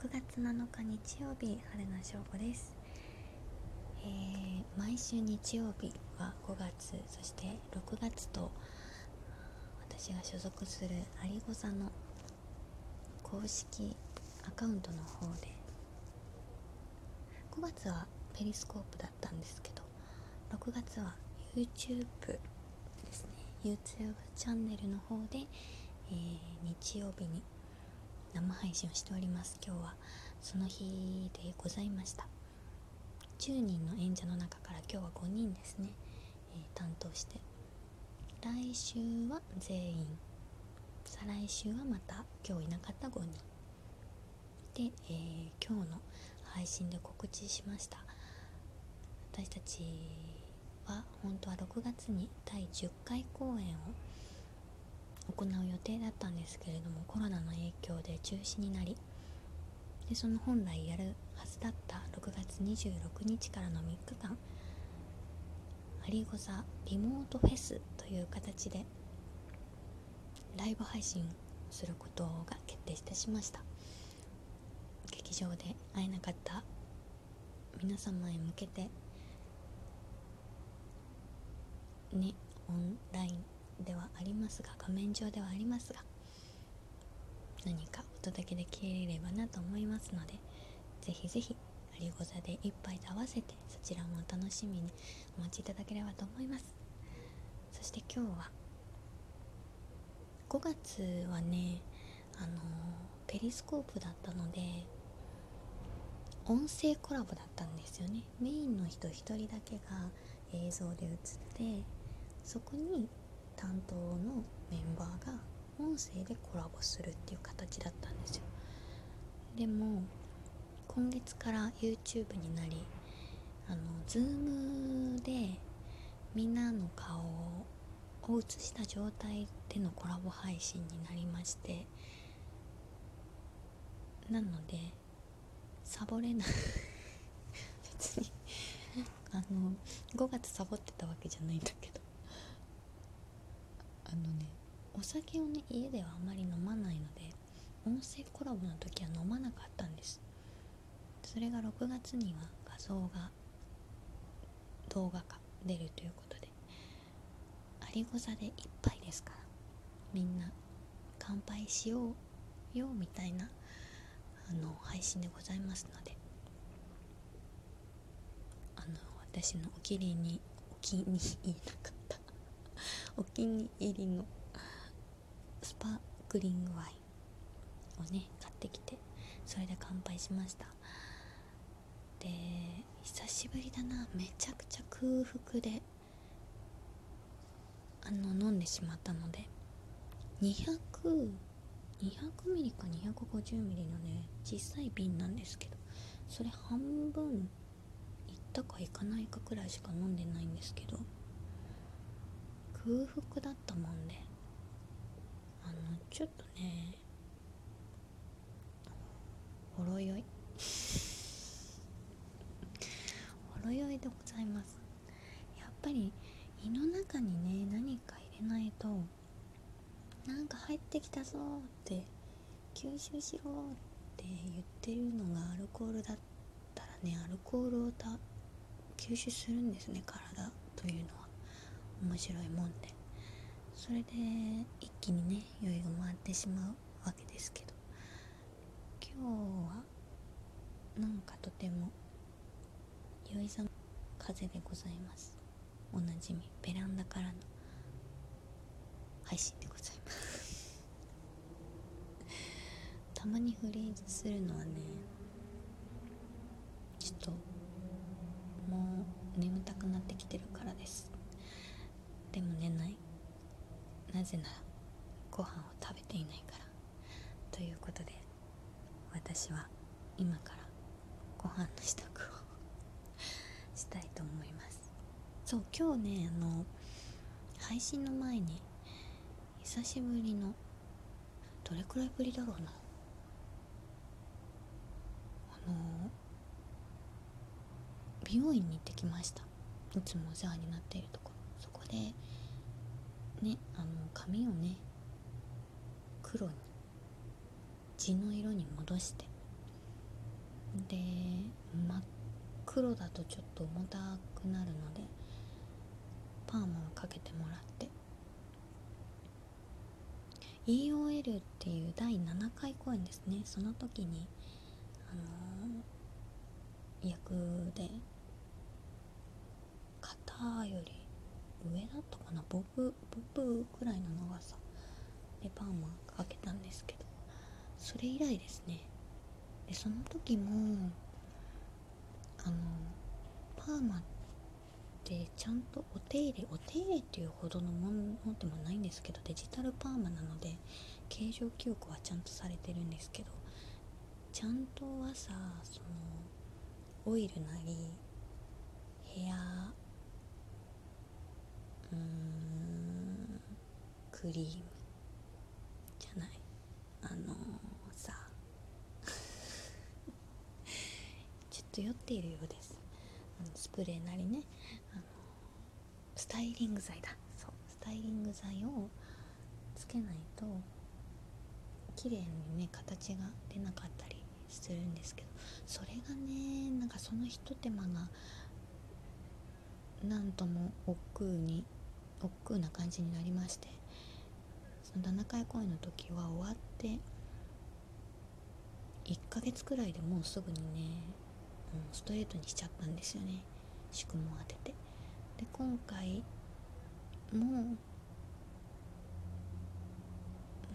6月7日日曜日春名翔子です、えー、毎週日曜日は5月そして6月と私が所属する有子座の公式アカウントの方で5月はペリスコープだったんですけど6月は YouTube ですね。YouTube チャンネルの方で、えー、日曜日に生配信をしております。今日はその日でございました。10人の演者の中から今日は5人ですね、えー、担当して。来週は全員。再来週はまた今日いなかった5人。で、えー、今日の配信で告知しました。私たちは本当は6月に第10回公演を行う予定だったんですけれどもコロナの影響で中止になりでその本来やるはずだった6月26日からの3日間アリゴザリモートフェスという形でライブ配信することが決定いたしました。劇場で会えなかった皆様へ向けてねオンラインではありますが画面上ではありますが何かお届けできれればなと思いますのでぜひぜひアリゴ座で一杯と合わせてそちらもお楽しみにお待ちいただければと思います。そして今日は5月はねあのペリスコープだったので音声コラボだったんですよね。メインの人1人だけが映像で映ってそこに担当のメンバーが音声でコラボするっていう形だったんですよ。でも今月から YouTube になりあの Zoom でみんなの顔を映した状態でのコラボ配信になりましてなのでサボれない 別にあの5月サボってたわけじゃないんだけど。あのねお酒をね家ではあまり飲まないので音声コラボの時は飲まなかったんです。それが6月には画像が動画化出るということでありご座で一杯ですからみんな乾杯しようよみたいなあの配信でございますのであの私のお気に入りにお気に入りなんかお気に入りのスパークリングワインをね買ってきてそれで乾杯しました。で久しぶりだな。めちゃくちゃ空腹であの飲んでしまったので200 200ミリか250ミリのね小さい瓶なんですけどそれ半分いったかいかないかくらいしか飲んでないんですけど空腹だったもんであのちょっとねほろ酔い？ほろ酔いでございます。やっぱり胃の中にね何か入れないとなんか入ってきたぞって吸収しろって言ってるのがアルコールだったらねアルコールを吸収するんですね体というのは。面白いもんで。それで一気にね酔いが回ってしまうわけですけど。今日はなんかとても酔いざ風でございます。おなじみベランダからの配信でございます。たまにフリーズするのはねちょっともう眠たくなってきてるからです。でも寝ない。なぜならご飯を食べていないから。ということで私は今からご飯の支度を したいと思います。そう今日ねあの配信の前に久しぶりのどれくらいぶりだろうな。あの美容院に行ってきました。いつもお世話になっているところ。でねあの髪をね黒に地の色に戻して。で真っ黒だとちょっと重たくなるのでパーマをかけてもらって。EOL っていう第7回公演ですね。その時にあのー、役で肩より上だったかなボブボブくらいの長さ。でパーマかけたんですけど。それ以来ですね。でその時もあのパーマってちゃんとお手入れお手入れっていうほどのものでもないんですけどデジタルパーマなので形状記憶はちゃんとされてるんですけどちゃんと朝そのオイルなりヘアうーんクリームじゃない？あのー、さ ちょっと酔っているようです。スプレーなりね。あのスタイリング剤だ。そうスタイリング剤をつけないと綺麗にね形が出なかったりするんですけどそれがねなんかそのひと手間がなんとも億劫に億劫な感じになりまして。その7回公演の時は終わって1ヶ月くらいでもうすぐにね、うん、ストレートにしちゃったんですよね。宿毛当てて。で今回もう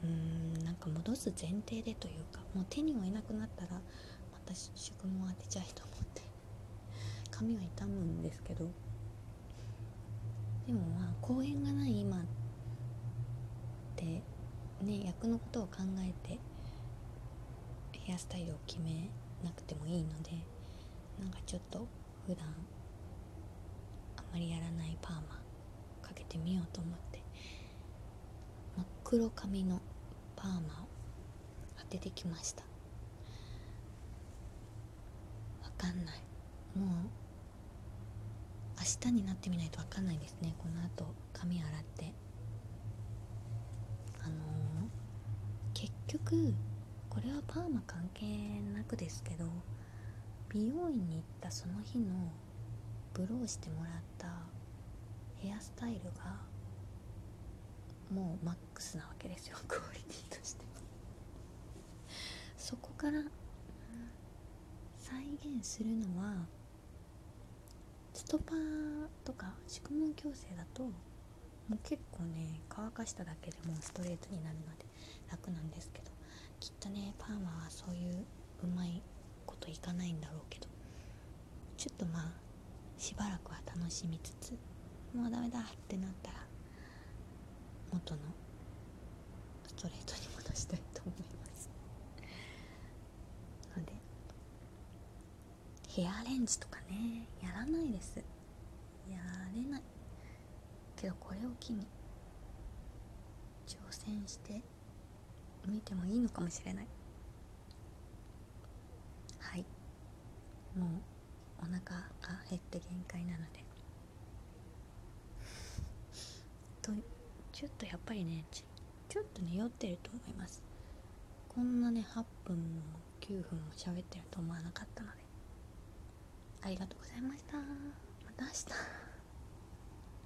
うんなんか戻す前提でというかもう手に負えなくなったらまた宿毛当てちゃいと思って髪は傷むんですけど。でもまあ公演がない今ってね役のことを考えてヘアスタイルを決めなくてもいいのでなんかちょっと普段あまりやらないパーマかけてみようと思って真っ黒髪のパーマを当ててきました。わかんない。もう明日になってみないと分かんないですね。このあと髪洗って。局これはパーマ関係なくですけど美容院に行ったその日のブローしてもらったヘアスタイルがもうマックスなわけですよ クオリティとして。そこから再現するのはストパーとか宿毛矯正だともう結構ね乾かしただけでもうストレートになるので楽なんですけどきっとねパーマはそういううまいこといかないんだろうけどちょっとまあしばらくは楽しみつつもうダメだってなったら元のストレートに戻したいと思います。なのでヘアアレンジとかねやらないです。やれない。けどこれを機に挑戦してみてもいいのかもしれない。はい。もうお腹が減って限界なので。とちょっとやっぱりねちちょっとね酔ってると思います。こんなね8分も9分も喋ってると思わなかったので。ありがとうございました。また明日。